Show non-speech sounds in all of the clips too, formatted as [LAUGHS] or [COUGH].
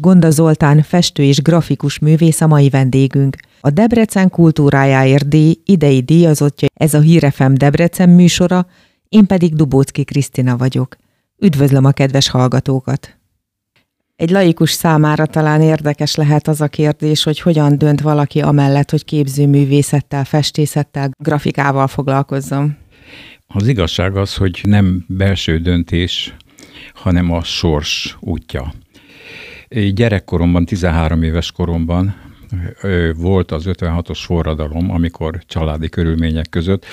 Gonda Zoltán festő és grafikus művész a mai vendégünk. A Debrecen kultúrájáért díj idei díjazottja ez a Hírefem Debrecen műsora, én pedig Dubócki Krisztina vagyok. Üdvözlöm a kedves hallgatókat! Egy laikus számára talán érdekes lehet az a kérdés, hogy hogyan dönt valaki amellett, hogy képzőművészettel, festészettel, grafikával foglalkozzon. Az igazság az, hogy nem belső döntés, hanem a sors útja. Gyerekkoromban, 13 éves koromban volt az 56-os forradalom, amikor családi körülmények között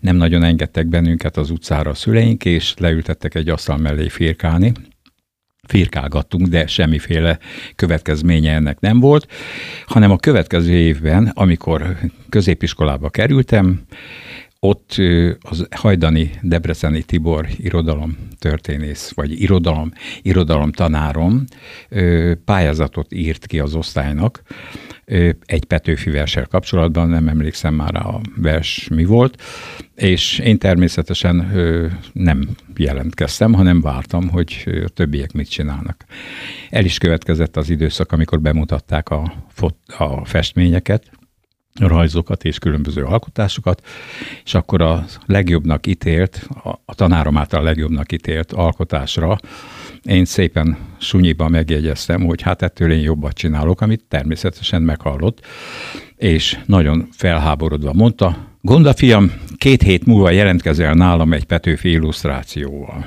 nem nagyon engedtek bennünket az utcára a szüleink, és leültettek egy asztal mellé firkálni, firkálgattunk, de semmiféle következménye ennek nem volt, hanem a következő évben, amikor középiskolába kerültem, ott az hajdani Debreceni Tibor irodalom történész, vagy irodalom, irodalom tanárom pályázatot írt ki az osztálynak, egy Petőfi verssel kapcsolatban, nem emlékszem már a vers mi volt, és én természetesen nem jelentkeztem, hanem vártam, hogy a többiek mit csinálnak. El is következett az időszak, amikor bemutatták a, fot- a festményeket, rajzokat és különböző alkotásokat, és akkor a legjobbnak ítélt, a tanárom által a legjobbnak ítélt alkotásra én szépen sunyiban megjegyeztem, hogy hát ettől én jobbat csinálok, amit természetesen meghallott, és nagyon felháborodva mondta, Gonda fiam, két hét múlva jelentkezel nálam egy Petőfi illusztrációval.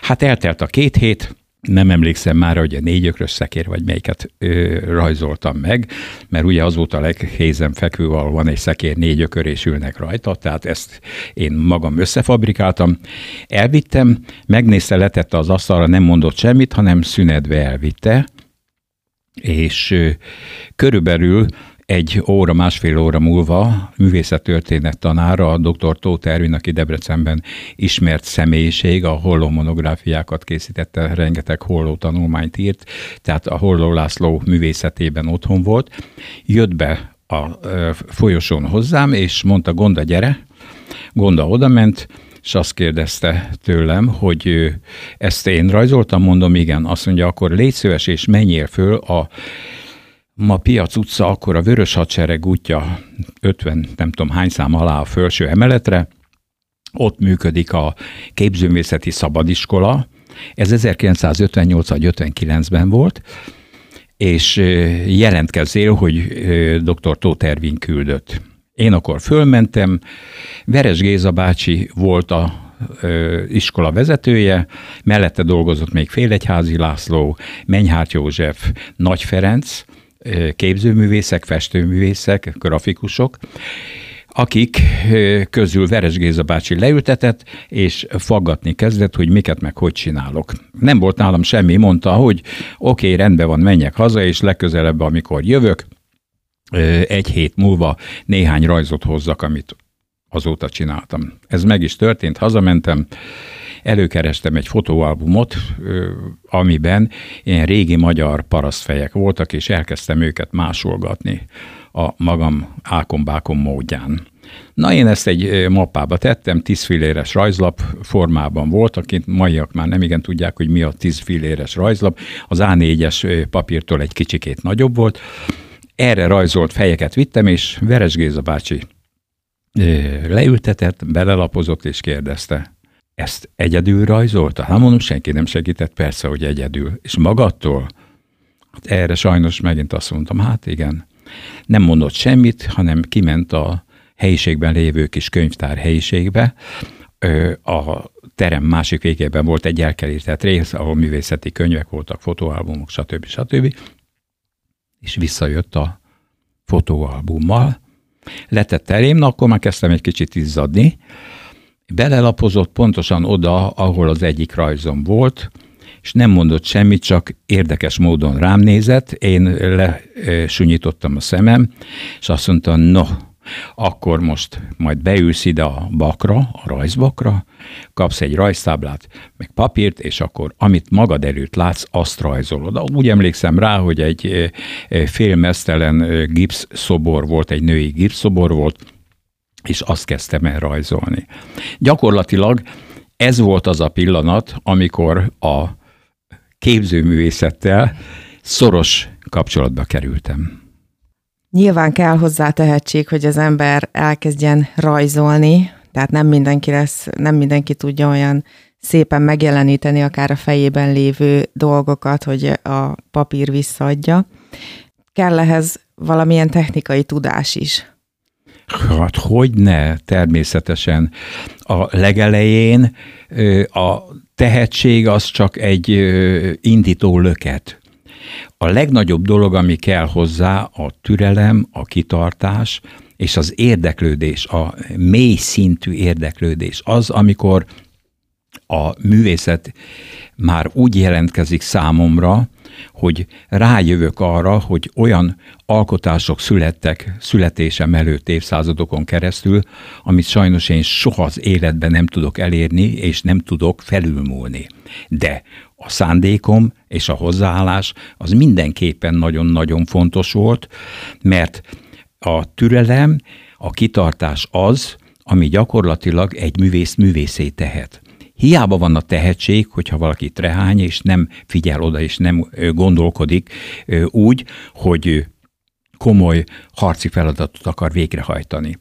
Hát eltelt a két hét, nem emlékszem már, hogy a négy ökrös szekér, vagy melyiket ö, rajzoltam meg, mert ugye az volt a leghézen fekvő, ahol van egy szekér, négy ökör és ülnek rajta, tehát ezt én magam összefabrikáltam. Elvittem, megnézte, letette az asztalra, nem mondott semmit, hanem szünedve elvitte, és ö, körülbelül egy óra, másfél óra múlva művészettörténet tanára, a dr. Tóth Ervin, aki Debrecenben ismert személyiség, a holló monográfiákat készítette, rengeteg holló tanulmányt írt, tehát a Holló László művészetében otthon volt. Jött be a folyosón hozzám, és mondta, Gonda, gyere. Gonda odament, és azt kérdezte tőlem, hogy ezt én rajzoltam, mondom, igen. Azt mondja, akkor légy szíves, és menjél föl a Ma Piac utca, akkor a Vörös Hadsereg útja 50, nem tudom hány szám alá a felső emeletre, ott működik a képzőművészeti szabadiskola, ez 1958-59-ben volt, és jelentkezzél, hogy dr. Tóth Ervin küldött. Én akkor fölmentem, Veres Géza bácsi volt a iskola vezetője, mellette dolgozott még Félegyházi László, Menyhárt József, Nagy Ferenc, képzőművészek, festőművészek, grafikusok, akik közül Veres Géza bácsi leültetett, és faggatni kezdett, hogy miket meg hogy csinálok. Nem volt nálam semmi, mondta, hogy oké, okay, rendben van, menjek haza, és legközelebb, amikor jövök, egy hét múlva néhány rajzot hozzak, amit azóta csináltam. Ez meg is történt, hazamentem, előkerestem egy fotóalbumot, amiben ilyen régi magyar parasztfejek voltak, és elkezdtem őket másolgatni a magam ákombákom módján. Na én ezt egy mappába tettem, tízfiléres rajzlap formában volt, akik maiak már nem igen tudják, hogy mi a tízfiléres rajzlap. Az A4-es papírtól egy kicsikét nagyobb volt. Erre rajzolt fejeket vittem, és Veres Géza bácsi leültetett, belelapozott és kérdezte, ezt egyedül rajzolta? Hát mondom, senki nem segített, persze, hogy egyedül. És magadtól? Hát erre sajnos megint azt mondtam, hát igen. Nem mondott semmit, hanem kiment a helyiségben lévő kis könyvtár helyiségbe. A terem másik végében volt egy elkerített rész, ahol művészeti könyvek voltak, fotóalbumok, stb. stb. És visszajött a fotóalbummal, letett elém, na akkor már kezdtem egy kicsit izzadni, belelapozott pontosan oda, ahol az egyik rajzom volt, és nem mondott semmit, csak érdekes módon rám nézett, én lesunyítottam a szemem, és azt mondta, no, akkor most majd beülsz ide a bakra, a rajzbakra, kapsz egy rajztáblát, meg papírt, és akkor amit magad előtt látsz, azt rajzolod. Úgy emlékszem rá, hogy egy félmesztelen gipszszobor volt, egy női gipszszobor volt, és azt kezdtem el rajzolni. Gyakorlatilag ez volt az a pillanat, amikor a képzőművészettel szoros kapcsolatba kerültem. Nyilván kell hozzá tehetség, hogy az ember elkezdjen rajzolni, tehát nem mindenki lesz, nem mindenki tudja olyan szépen megjeleníteni akár a fejében lévő dolgokat, hogy a papír visszaadja. Kell ehhez valamilyen technikai tudás is. Hát hogy ne, természetesen. A legelején a tehetség az csak egy indító löket. A legnagyobb dolog, ami kell hozzá, a türelem, a kitartás, és az érdeklődés, a mély szintű érdeklődés. Az, amikor a művészet már úgy jelentkezik számomra, hogy rájövök arra, hogy olyan alkotások születtek születésem előtt évszázadokon keresztül, amit sajnos én soha az életben nem tudok elérni, és nem tudok felülmúlni. De a szándékom és a hozzáállás az mindenképpen nagyon-nagyon fontos volt, mert a türelem, a kitartás az, ami gyakorlatilag egy művész művészé tehet. Hiába van a tehetség, hogyha valaki trehány, és nem figyel oda, és nem gondolkodik úgy, hogy komoly harci feladatot akar végrehajtani.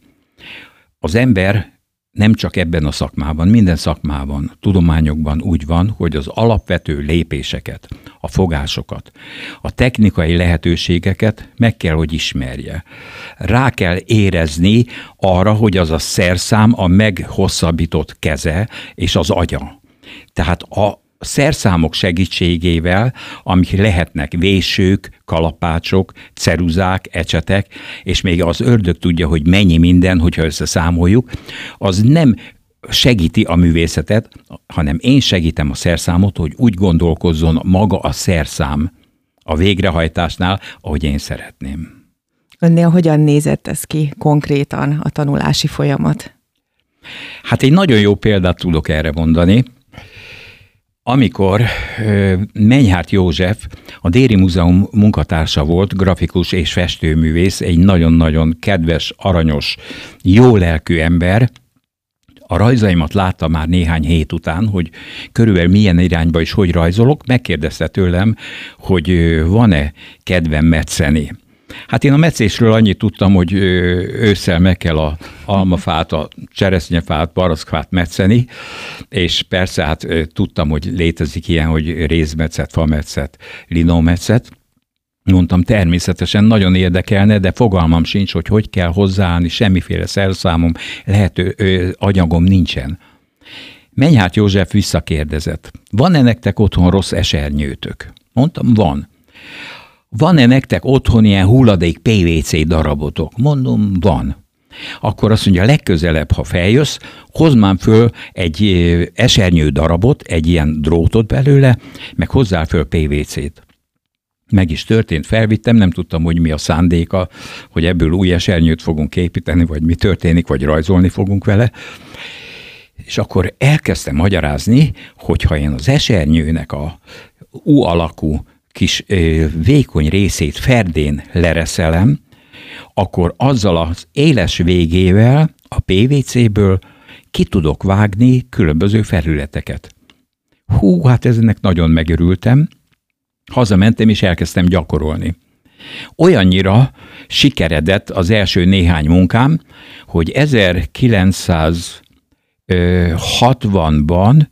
Az ember nem csak ebben a szakmában, minden szakmában, tudományokban úgy van, hogy az alapvető lépéseket, a fogásokat, a technikai lehetőségeket meg kell, hogy ismerje. Rá kell érezni arra, hogy az a szerszám a meghosszabbított keze és az agya. Tehát a, szerszámok segítségével, amik lehetnek vésők, kalapácsok, ceruzák, ecsetek, és még az ördög tudja, hogy mennyi minden, hogyha összeszámoljuk, az nem segíti a művészetet, hanem én segítem a szerszámot, hogy úgy gondolkozzon maga a szerszám a végrehajtásnál, ahogy én szeretném. Önnél hogyan nézett ez ki konkrétan a tanulási folyamat? Hát egy nagyon jó példát tudok erre mondani amikor Menyhárt József, a Déri Múzeum munkatársa volt, grafikus és festőművész, egy nagyon-nagyon kedves, aranyos, jó lelkű ember, a rajzaimat látta már néhány hét után, hogy körülbelül milyen irányba is hogy rajzolok, megkérdezte tőlem, hogy van-e kedvem metszeni. Hát én a meccésről annyit tudtam, hogy ősszel meg kell a almafát, a cseresznyefát, baraszkfát metszeni, és persze hát tudtam, hogy létezik ilyen, hogy rézmetszet, fametszet, linómetszet, Mondtam, természetesen nagyon érdekelne, de fogalmam sincs, hogy hogy kell hozzáállni, semmiféle szerszámom, lehető ö, anyagom nincsen. Menyhát József visszakérdezett, van-e nektek otthon rossz esernyőtök? Mondtam, van van-e nektek otthon ilyen hulladék PVC darabotok? Mondom, van. Akkor azt mondja, legközelebb, ha feljössz, hozd már föl egy esernyő darabot, egy ilyen drótot belőle, meg hozzá föl PVC-t. Meg is történt, felvittem, nem tudtam, hogy mi a szándéka, hogy ebből új esernyőt fogunk építeni, vagy mi történik, vagy rajzolni fogunk vele. És akkor elkezdtem magyarázni, hogy ha én az esernyőnek a U alakú kis vékony részét ferdén lereszelem, akkor azzal az éles végével a PVC-ből ki tudok vágni különböző felületeket. Hú, hát ezenek nagyon megörültem. Hazamentem és elkezdtem gyakorolni. Olyannyira sikeredett az első néhány munkám, hogy 1960-ban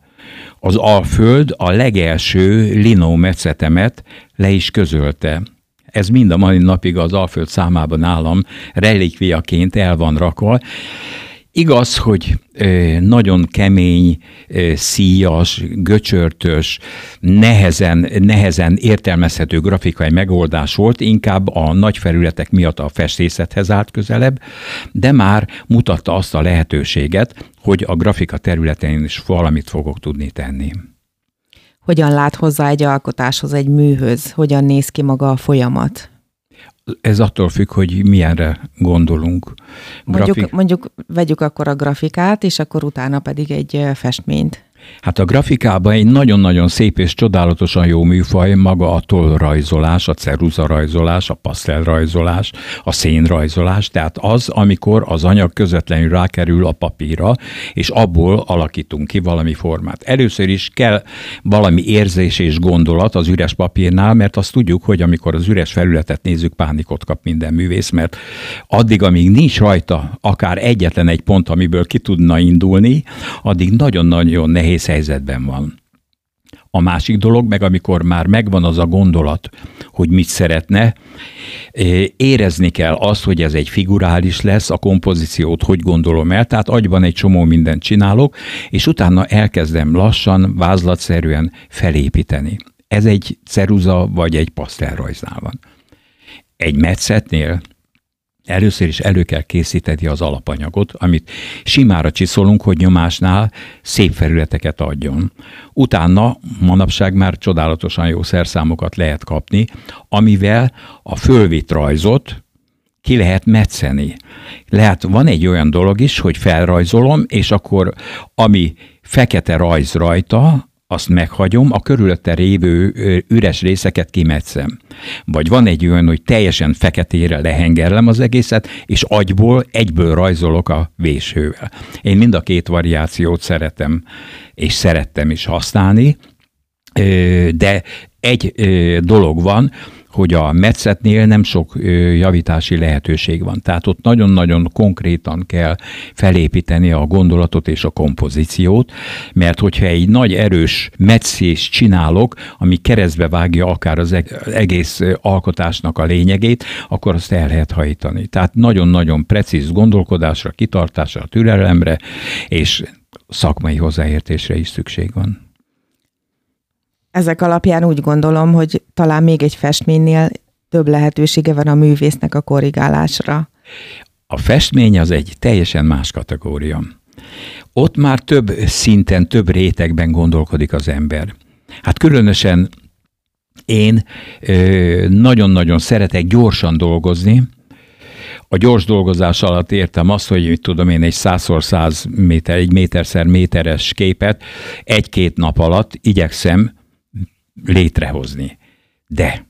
az Alföld a legelső linómetszetemet le is közölte. Ez mind a mai napig az Alföld számában nálam relikviaként el van rakva. Igaz, hogy nagyon kemény, szíjas, göcsörtös, nehezen, nehezen értelmezhető grafikai megoldás volt, inkább a nagy felületek miatt a festészethez állt közelebb, de már mutatta azt a lehetőséget, hogy a grafika területén is valamit fogok tudni tenni. Hogyan lát hozzá egy alkotáshoz, egy műhöz? Hogyan néz ki maga a folyamat? Ez attól függ, hogy milyenre gondolunk. Grafik... Mondjuk, mondjuk vegyük akkor a grafikát, és akkor utána pedig egy festményt. Hát a grafikában egy nagyon-nagyon szép és csodálatosan jó műfaj maga a tollrajzolás, a ceruzarajzolás, a pasztelrajzolás, a szénrajzolás, tehát az, amikor az anyag közvetlenül rákerül a papírra, és abból alakítunk ki valami formát. Először is kell valami érzés és gondolat az üres papírnál, mert azt tudjuk, hogy amikor az üres felületet nézzük, pánikot kap minden művész, mert addig, amíg nincs rajta akár egyetlen egy pont, amiből ki tudna indulni, addig nagyon-nagyon nehéz helyzetben van. A másik dolog meg, amikor már megvan az a gondolat, hogy mit szeretne, érezni kell azt, hogy ez egy figurális lesz, a kompozíciót hogy gondolom el, tehát agyban egy csomó mindent csinálok, és utána elkezdem lassan, vázlatszerűen felépíteni. Ez egy ceruza vagy egy pasztelrajznál van. Egy metszetnél Először is elő kell készíteni az alapanyagot, amit simára csiszolunk, hogy nyomásnál szép felületeket adjon. Utána manapság már csodálatosan jó szerszámokat lehet kapni, amivel a fölvitt rajzot ki lehet metszeni. Lehet, van egy olyan dolog is, hogy felrajzolom, és akkor ami fekete rajz rajta, azt meghagyom, a körülötte révő üres részeket kimetszem. Vagy van egy olyan, hogy teljesen feketére lehengerlem az egészet, és agyból egyből rajzolok a vésővel. Én mind a két variációt szeretem, és szerettem is használni, de egy dolog van, hogy a metszetnél nem sok javítási lehetőség van. Tehát ott nagyon-nagyon konkrétan kell felépíteni a gondolatot és a kompozíciót, mert hogyha egy nagy erős metszést csinálok, ami keresztbe vágja akár az egész alkotásnak a lényegét, akkor azt el lehet hajtani. Tehát nagyon-nagyon precíz gondolkodásra, kitartásra, türelemre és szakmai hozzáértésre is szükség van. Ezek alapján úgy gondolom, hogy talán még egy festménynél több lehetősége van a művésznek a korrigálásra. A festmény az egy teljesen más kategória. Ott már több szinten, több rétegben gondolkodik az ember. Hát különösen én nagyon-nagyon szeretek gyorsan dolgozni, a gyors dolgozás alatt értem azt, hogy tudom én, egy 100 100 méter, egy méterszer méteres képet egy-két nap alatt igyekszem létrehozni. De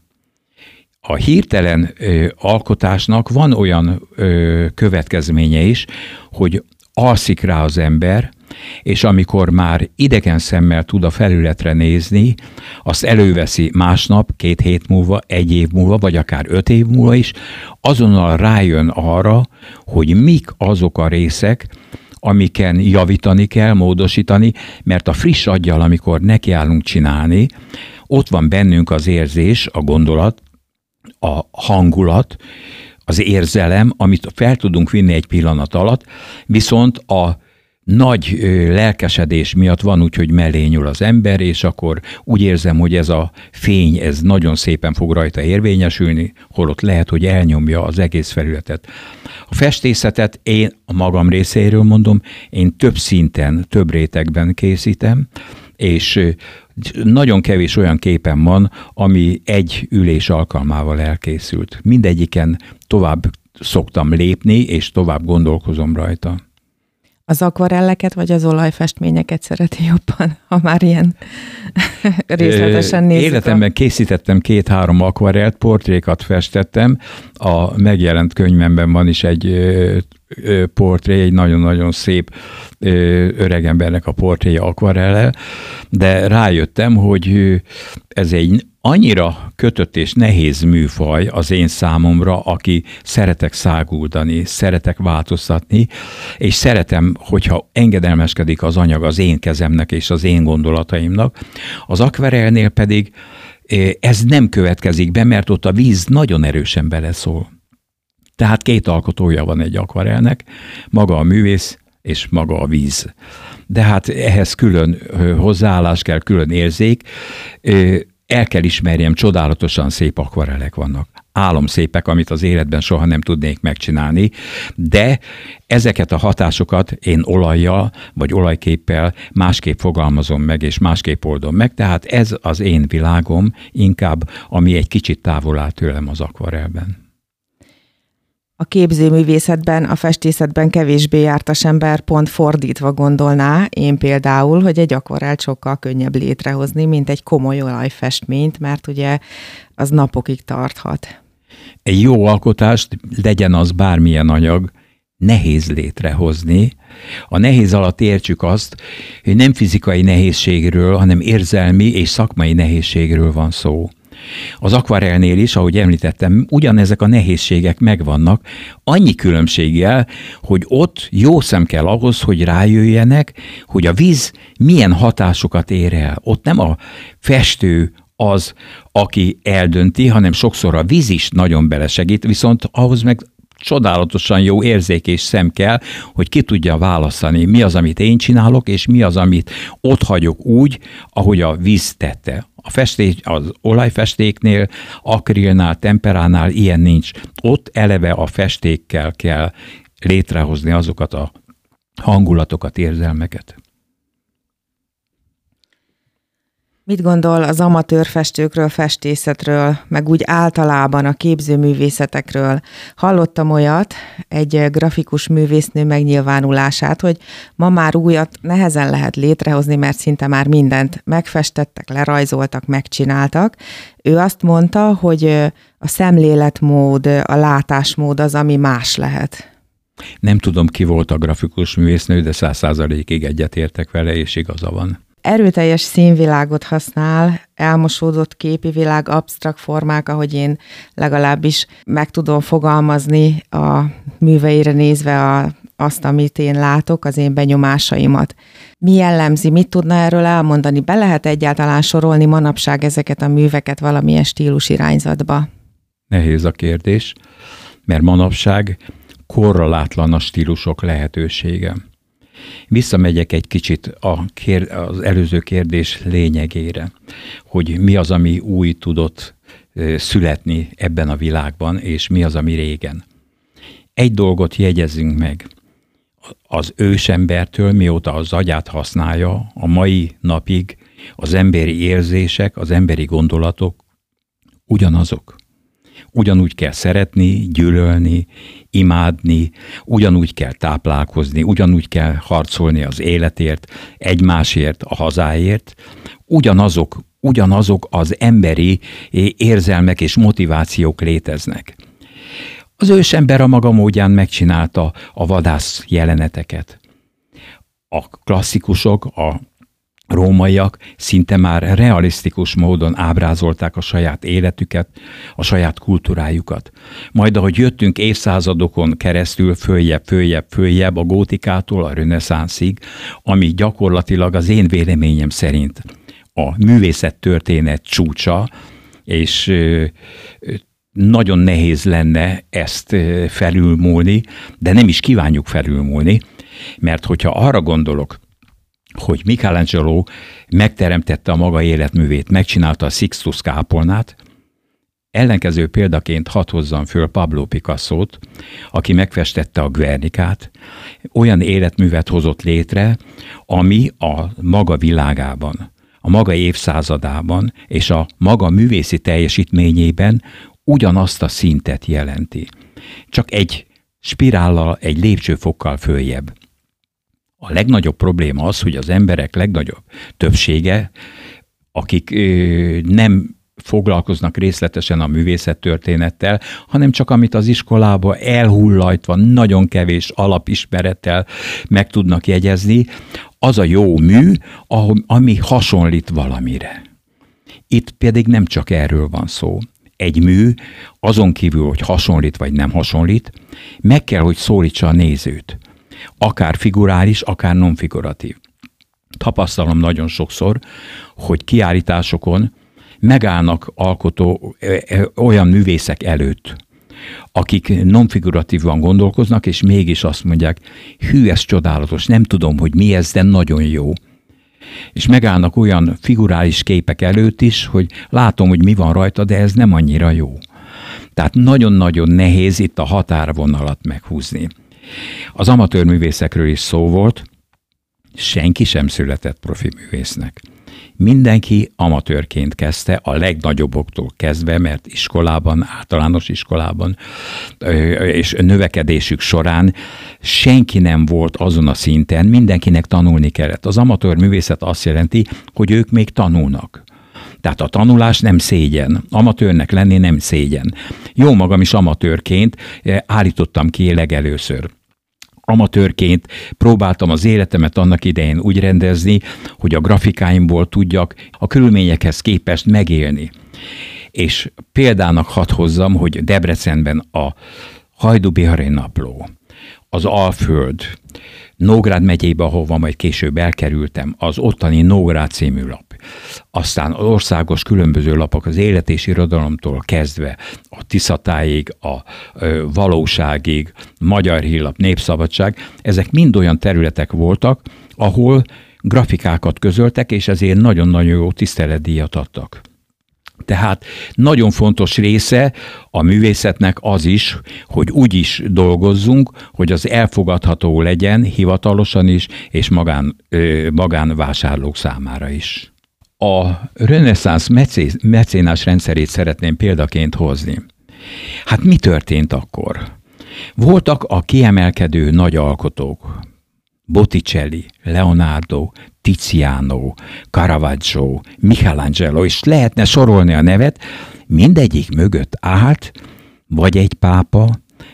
a hirtelen ö, alkotásnak van olyan ö, következménye is, hogy alszik rá az ember, és amikor már idegen szemmel tud a felületre nézni, azt előveszi másnap, két hét múlva, egy év múlva, vagy akár öt év múlva is, azonnal rájön arra, hogy mik azok a részek, amiken javítani kell, módosítani, mert a friss aggyal, amikor nekiállunk csinálni, ott van bennünk az érzés, a gondolat, a hangulat, az érzelem, amit fel tudunk vinni egy pillanat alatt, viszont a nagy lelkesedés miatt van úgy, hogy mellé nyúl az ember, és akkor úgy érzem, hogy ez a fény, ez nagyon szépen fog rajta érvényesülni, holott lehet, hogy elnyomja az egész felületet. A festészetet én a magam részéről mondom, én több szinten, több rétegben készítem, és nagyon kevés olyan képen van, ami egy ülés alkalmával elkészült. Mindegyiken tovább szoktam lépni, és tovább gondolkozom rajta. Az akvarelleket vagy az olajfestményeket szereti jobban, ha már ilyen részletesen nézzük? Életemben a... készítettem két-három akvarelt, portrékat festettem. A megjelent könyvemben van is egy portré, egy nagyon-nagyon szép öregembernek a portréja akvarellel, de rájöttem, hogy ez egy annyira kötött és nehéz műfaj az én számomra, aki szeretek száguldani, szeretek változtatni, és szeretem, hogyha engedelmeskedik az anyag az én kezemnek és az én gondolataimnak. Az akvarelnél pedig ez nem következik be, mert ott a víz nagyon erősen beleszól. Tehát két alkotója van egy akvarelnek, maga a művész és maga a víz. De hát ehhez külön hozzáállás kell, külön érzék. El kell ismerjem, csodálatosan szép akvarelek vannak. Álomszépek, amit az életben soha nem tudnék megcsinálni, de ezeket a hatásokat én olajjal vagy olajképpel másképp fogalmazom meg, és másképp oldom meg, tehát ez az én világom inkább, ami egy kicsit távol áll tőlem az akvarelben. A képzőművészetben, a festészetben kevésbé jártas ember pont fordítva gondolná, én például, hogy egy akvarelt sokkal könnyebb létrehozni, mint egy komoly olajfestményt, mert ugye az napokig tarthat. Egy jó alkotást, legyen az bármilyen anyag, nehéz létrehozni. A nehéz alatt értsük azt, hogy nem fizikai nehézségről, hanem érzelmi és szakmai nehézségről van szó. Az akvarelnél is, ahogy említettem, ugyanezek a nehézségek megvannak, annyi különbséggel, hogy ott jó szem kell ahhoz, hogy rájöjjenek, hogy a víz milyen hatásokat ér el. Ott nem a festő az, aki eldönti, hanem sokszor a víz is nagyon belesegít, viszont ahhoz meg csodálatosan jó érzék és szem kell, hogy ki tudja választani, mi az, amit én csinálok, és mi az, amit ott hagyok úgy, ahogy a víz tette. A festék, az olajfestéknél, akrilnál, temperánál ilyen nincs. Ott eleve a festékkel kell létrehozni azokat a hangulatokat, érzelmeket. Mit gondol az amatőr festőkről, festészetről, meg úgy általában a képzőművészetekről? Hallottam olyat, egy grafikus művésznő megnyilvánulását, hogy ma már újat nehezen lehet létrehozni, mert szinte már mindent megfestettek, lerajzoltak, megcsináltak. Ő azt mondta, hogy a szemléletmód, a látásmód az, ami más lehet. Nem tudom, ki volt a grafikus művésznő, de száz százalékig egyetértek vele, és igaza van erőteljes színvilágot használ, elmosódott képi világ, absztrakt formák, ahogy én legalábbis meg tudom fogalmazni a műveire nézve a, azt, amit én látok, az én benyomásaimat. Mi jellemzi, mit tudna erről elmondani? Be lehet egyáltalán sorolni manapság ezeket a műveket valamilyen stílus irányzatba? Nehéz a kérdés, mert manapság korralátlan a stílusok lehetősége. Visszamegyek egy kicsit a kér, az előző kérdés lényegére, hogy mi az, ami új tudott születni ebben a világban, és mi az, ami régen. Egy dolgot jegyezünk meg. Az ősembertől, mióta az agyát használja, a mai napig az emberi érzések, az emberi gondolatok ugyanazok. Ugyanúgy kell szeretni, gyűlölni, imádni, ugyanúgy kell táplálkozni, ugyanúgy kell harcolni az életért, egymásért, a hazáért, ugyanazok, ugyanazok az emberi érzelmek és motivációk léteznek. Az ősember a maga módján megcsinálta a vadász jeleneteket. A klasszikusok, a rómaiak szinte már realisztikus módon ábrázolták a saját életüket, a saját kultúrájukat. Majd ahogy jöttünk évszázadokon keresztül följebb, följebb, följebb a gótikától a reneszánszig, ami gyakorlatilag az én véleményem szerint a művészet történet csúcsa, és nagyon nehéz lenne ezt felülmúlni, de nem is kívánjuk felülmúlni, mert hogyha arra gondolok, hogy Michelangelo megteremtette a maga életművét, megcsinálta a Sixtus kápolnát, ellenkező példaként hadd hozzam föl Pablo Picasso-t, aki megfestette a Guernicát, olyan életművet hozott létre, ami a maga világában, a maga évszázadában és a maga művészi teljesítményében ugyanazt a szintet jelenti. Csak egy spirállal, egy lépcsőfokkal följebb. A legnagyobb probléma az, hogy az emberek legnagyobb többsége, akik ö, nem foglalkoznak részletesen a művészettörténettel, hanem csak amit az iskolába elhullajtva, nagyon kevés alapismerettel meg tudnak jegyezni, az a jó mű, ami hasonlít valamire. Itt pedig nem csak erről van szó. Egy mű, azon kívül, hogy hasonlít vagy nem hasonlít, meg kell, hogy szólítsa a nézőt akár figurális, akár non-figuratív. Tapasztalom nagyon sokszor, hogy kiállításokon megállnak alkotó olyan művészek előtt, akik non-figuratívan gondolkoznak, és mégis azt mondják, hű, ez csodálatos, nem tudom, hogy mi ez, de nagyon jó. És megállnak olyan figurális képek előtt is, hogy látom, hogy mi van rajta, de ez nem annyira jó. Tehát nagyon-nagyon nehéz itt a határvonalat meghúzni. Az amatőr művészekről is szó volt, senki sem született profi művésznek. mindenki amatőrként kezdte, a legnagyobboktól kezdve, mert iskolában, általános iskolában és növekedésük során senki nem volt azon a szinten, mindenkinek tanulni kellett. Az amatőr művészet azt jelenti, hogy ők még tanulnak. Tehát a tanulás nem szégyen. Amatőrnek lenni nem szégyen. Jó magam is amatőrként állítottam ki legelőször amatőrként próbáltam az életemet annak idején úgy rendezni, hogy a grafikáimból tudjak a körülményekhez képest megélni. És példának hadd hozzam, hogy Debrecenben a Hajdubihari napló, az Alföld, Nógrád megyébe, ahova majd később elkerültem, az ottani Nógrád című lap. Aztán az országos különböző lapok az élet és irodalomtól kezdve a Tiszatáig, a valóságig, Magyar Hírlap, Népszabadság, ezek mind olyan területek voltak, ahol grafikákat közöltek, és ezért nagyon-nagyon jó tiszteletdíjat adtak. Tehát nagyon fontos része a művészetnek az is, hogy úgy is dolgozzunk, hogy az elfogadható legyen hivatalosan is, és magán, magánvásárlók számára is. A reneszánsz mecénás rendszerét szeretném példaként hozni. Hát mi történt akkor? Voltak a kiemelkedő nagy alkotók, Botticelli, Leonardo, Tiziano, Caravaggio, Michelangelo, és lehetne sorolni a nevet, mindegyik mögött állt vagy egy pápa,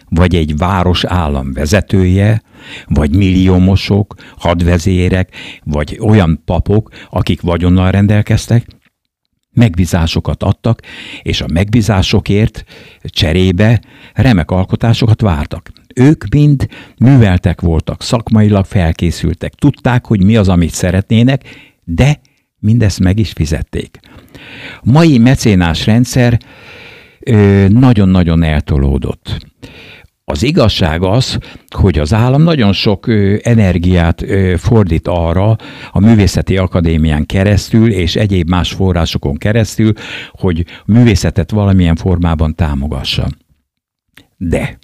vagy egy város állam vezetője, vagy milliómosok, hadvezérek, vagy olyan papok, akik vagyonnal rendelkeztek, megbízásokat adtak, és a megbízásokért cserébe remek alkotásokat vártak. Ők mind műveltek voltak, szakmailag felkészültek, tudták, hogy mi az, amit szeretnének, de mindezt meg is fizették. Mai mecénás rendszer nagyon-nagyon eltolódott. Az igazság az, hogy az állam nagyon sok energiát fordít arra a Művészeti Akadémián keresztül és egyéb más forrásokon keresztül, hogy művészetet valamilyen formában támogassa. De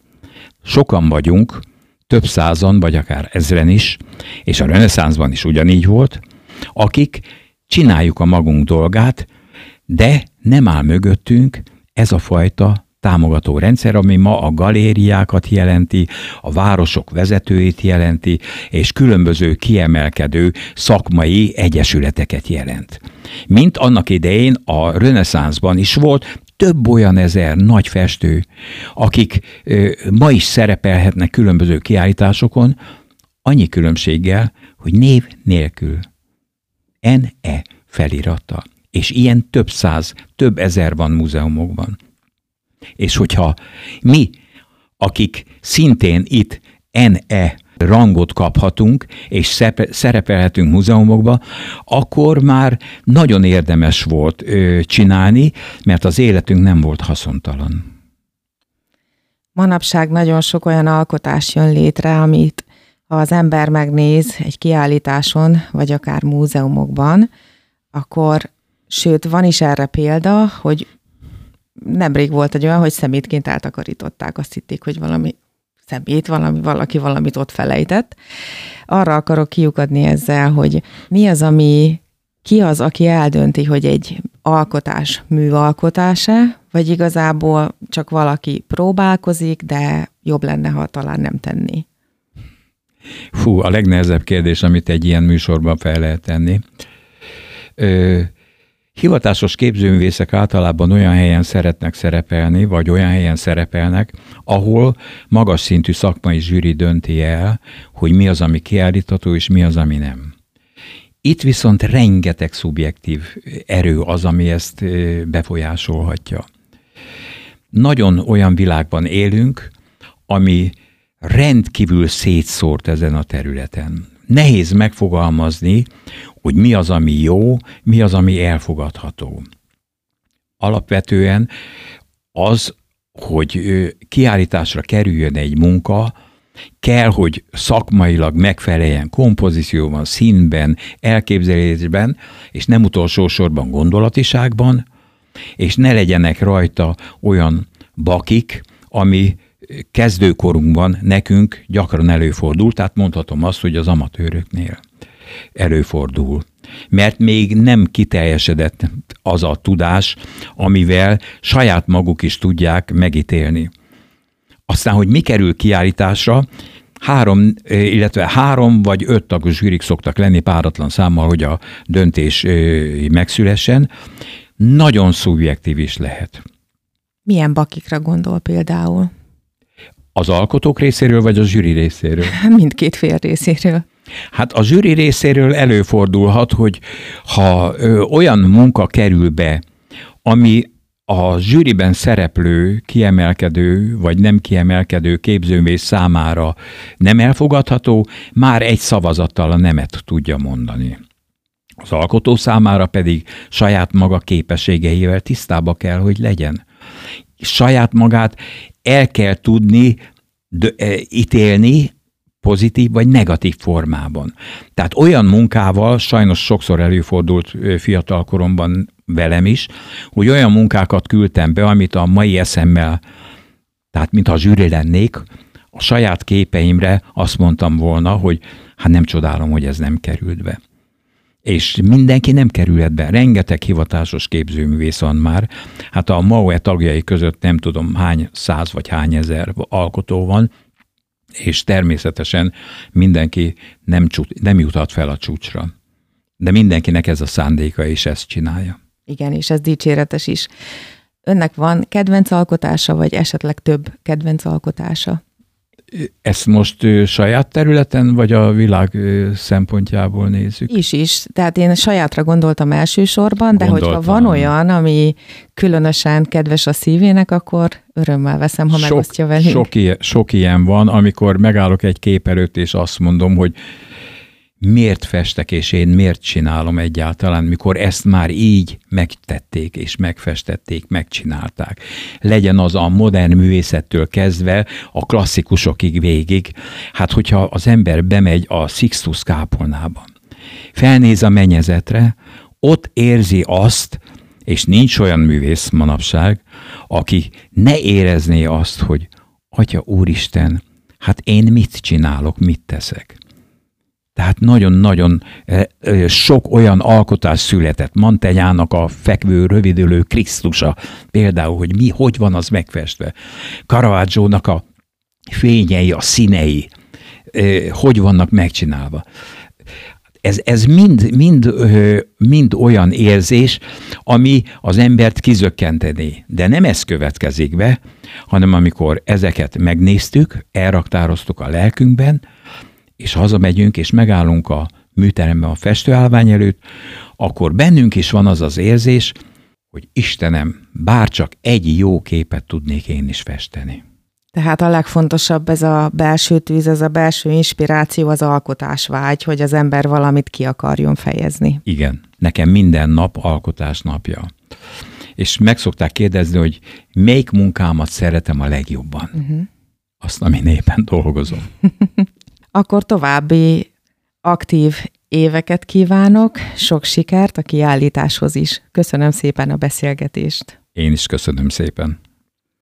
sokan vagyunk, több százan, vagy akár ezren is, és a reneszánszban is ugyanígy volt, akik csináljuk a magunk dolgát, de nem áll mögöttünk ez a fajta támogató rendszer, ami ma a galériákat jelenti, a városok vezetőit jelenti, és különböző kiemelkedő szakmai egyesületeket jelent. Mint annak idején a reneszánszban is volt, több olyan ezer nagy festő, akik ö, ma is szerepelhetnek különböző kiállításokon, annyi különbséggel, hogy név nélkül. NE felirata. És ilyen több száz, több ezer van múzeumokban. És hogyha mi, akik szintén itt NE rangot kaphatunk, és szerepelhetünk múzeumokba, akkor már nagyon érdemes volt ö, csinálni, mert az életünk nem volt haszontalan. Manapság nagyon sok olyan alkotás jön létre, amit ha az ember megnéz egy kiállításon, vagy akár múzeumokban, akkor, sőt, van is erre példa, hogy nemrég volt egy olyan, hogy szemétként eltakarították, azt hitték, hogy valami szemét, valami, valaki valamit ott felejtett. Arra akarok kiukadni ezzel, hogy mi az, ami ki az, aki eldönti, hogy egy alkotás műalkotása, vagy igazából csak valaki próbálkozik, de jobb lenne, ha talán nem tenni. Fú, a legnehezebb kérdés, amit egy ilyen műsorban fel lehet tenni. Ö, Hivatásos képzőművészek általában olyan helyen szeretnek szerepelni, vagy olyan helyen szerepelnek, ahol magas szintű szakmai zsűri dönti el, hogy mi az, ami kiállítható, és mi az, ami nem. Itt viszont rengeteg szubjektív erő az, ami ezt befolyásolhatja. Nagyon olyan világban élünk, ami rendkívül szétszórt ezen a területen. Nehéz megfogalmazni, hogy mi az, ami jó, mi az, ami elfogadható. Alapvetően az, hogy kiállításra kerüljön egy munka, kell, hogy szakmailag megfeleljen kompozícióban, színben, elképzelésben, és nem utolsó sorban gondolatiságban, és ne legyenek rajta olyan bakik, ami kezdőkorunkban nekünk gyakran előfordul, tehát mondhatom azt, hogy az amatőröknél. előfordul. Mert még nem kiteljesedett az a tudás, amivel saját maguk is tudják megítélni. Aztán, hogy mi kerül kiállításra, három, illetve három vagy öt tagos zsűrik szoktak lenni páratlan számmal, hogy a döntés megszülessen. Nagyon szubjektív is lehet. Milyen bakikra gondol például? Az alkotók részéről, vagy a zsűri részéről? [LAUGHS] Mindkét fél részéről. Hát a zsűri részéről előfordulhat, hogy ha ö, olyan munka kerül be, ami a zsűriben szereplő, kiemelkedő vagy nem kiemelkedő képzőművész számára nem elfogadható, már egy szavazattal a nemet tudja mondani. Az alkotó számára pedig saját maga képességeivel tisztába kell, hogy legyen. Saját magát el kell tudni e, ítélni pozitív vagy negatív formában. Tehát olyan munkával, sajnos sokszor előfordult fiatal koromban velem is, hogy olyan munkákat küldtem be, amit a mai eszemmel, tehát mintha zsűri lennék, a saját képeimre azt mondtam volna, hogy hát nem csodálom, hogy ez nem került be. És mindenki nem kerülhet be. Rengeteg hivatásos képzőművész van már. Hát a MAUE tagjai között nem tudom hány száz vagy hány ezer alkotó van, és természetesen mindenki nem, csut, nem juthat fel a csúcsra. De mindenkinek ez a szándéka, és ezt csinálja. Igen, és ez dicséretes is. Önnek van kedvenc alkotása, vagy esetleg több kedvenc alkotása? Ezt most saját területen, vagy a világ szempontjából nézzük? Is is. Tehát én sajátra gondoltam elsősorban, de Gondoltam. hogyha van olyan, ami különösen kedves a szívének, akkor örömmel veszem, ha sok, megosztja velünk. Sok ilyen, sok ilyen van, amikor megállok egy kép előtt, és azt mondom, hogy miért festek, és én miért csinálom egyáltalán, mikor ezt már így megtették, és megfestették, megcsinálták. Legyen az a modern művészettől kezdve a klasszikusokig végig. Hát, hogyha az ember bemegy a Sixtus kápolnában, felnéz a mennyezetre, ott érzi azt, és nincs olyan művész manapság, aki ne érezné azt, hogy Atya Úristen, hát én mit csinálok, mit teszek. Tehát nagyon-nagyon eh, eh, sok olyan alkotás született. Mantenyának a fekvő, rövidülő Krisztusa például, hogy mi, hogy van az megfestve. caravaggio a fényei, a színei, eh, hogy vannak megcsinálva. Ez, ez mind, mind, mind olyan érzés, ami az embert kizökkenteni. De nem ez következik be, hanem amikor ezeket megnéztük, elraktároztuk a lelkünkben, és hazamegyünk, és megállunk a műteremben a festőállvány előtt, akkor bennünk is van az az érzés, hogy Istenem, bárcsak egy jó képet tudnék én is festeni. Tehát a legfontosabb ez a belső tűz, ez a belső inspiráció, az alkotásvágy, hogy az ember valamit ki akarjon fejezni. Igen, nekem minden nap alkotás napja. És meg szokták kérdezni, hogy melyik munkámat szeretem a legjobban. Uh-huh. Azt, ami éppen dolgozom. [LAUGHS] Akkor további aktív éveket kívánok, sok sikert a kiállításhoz is. Köszönöm szépen a beszélgetést. Én is köszönöm szépen.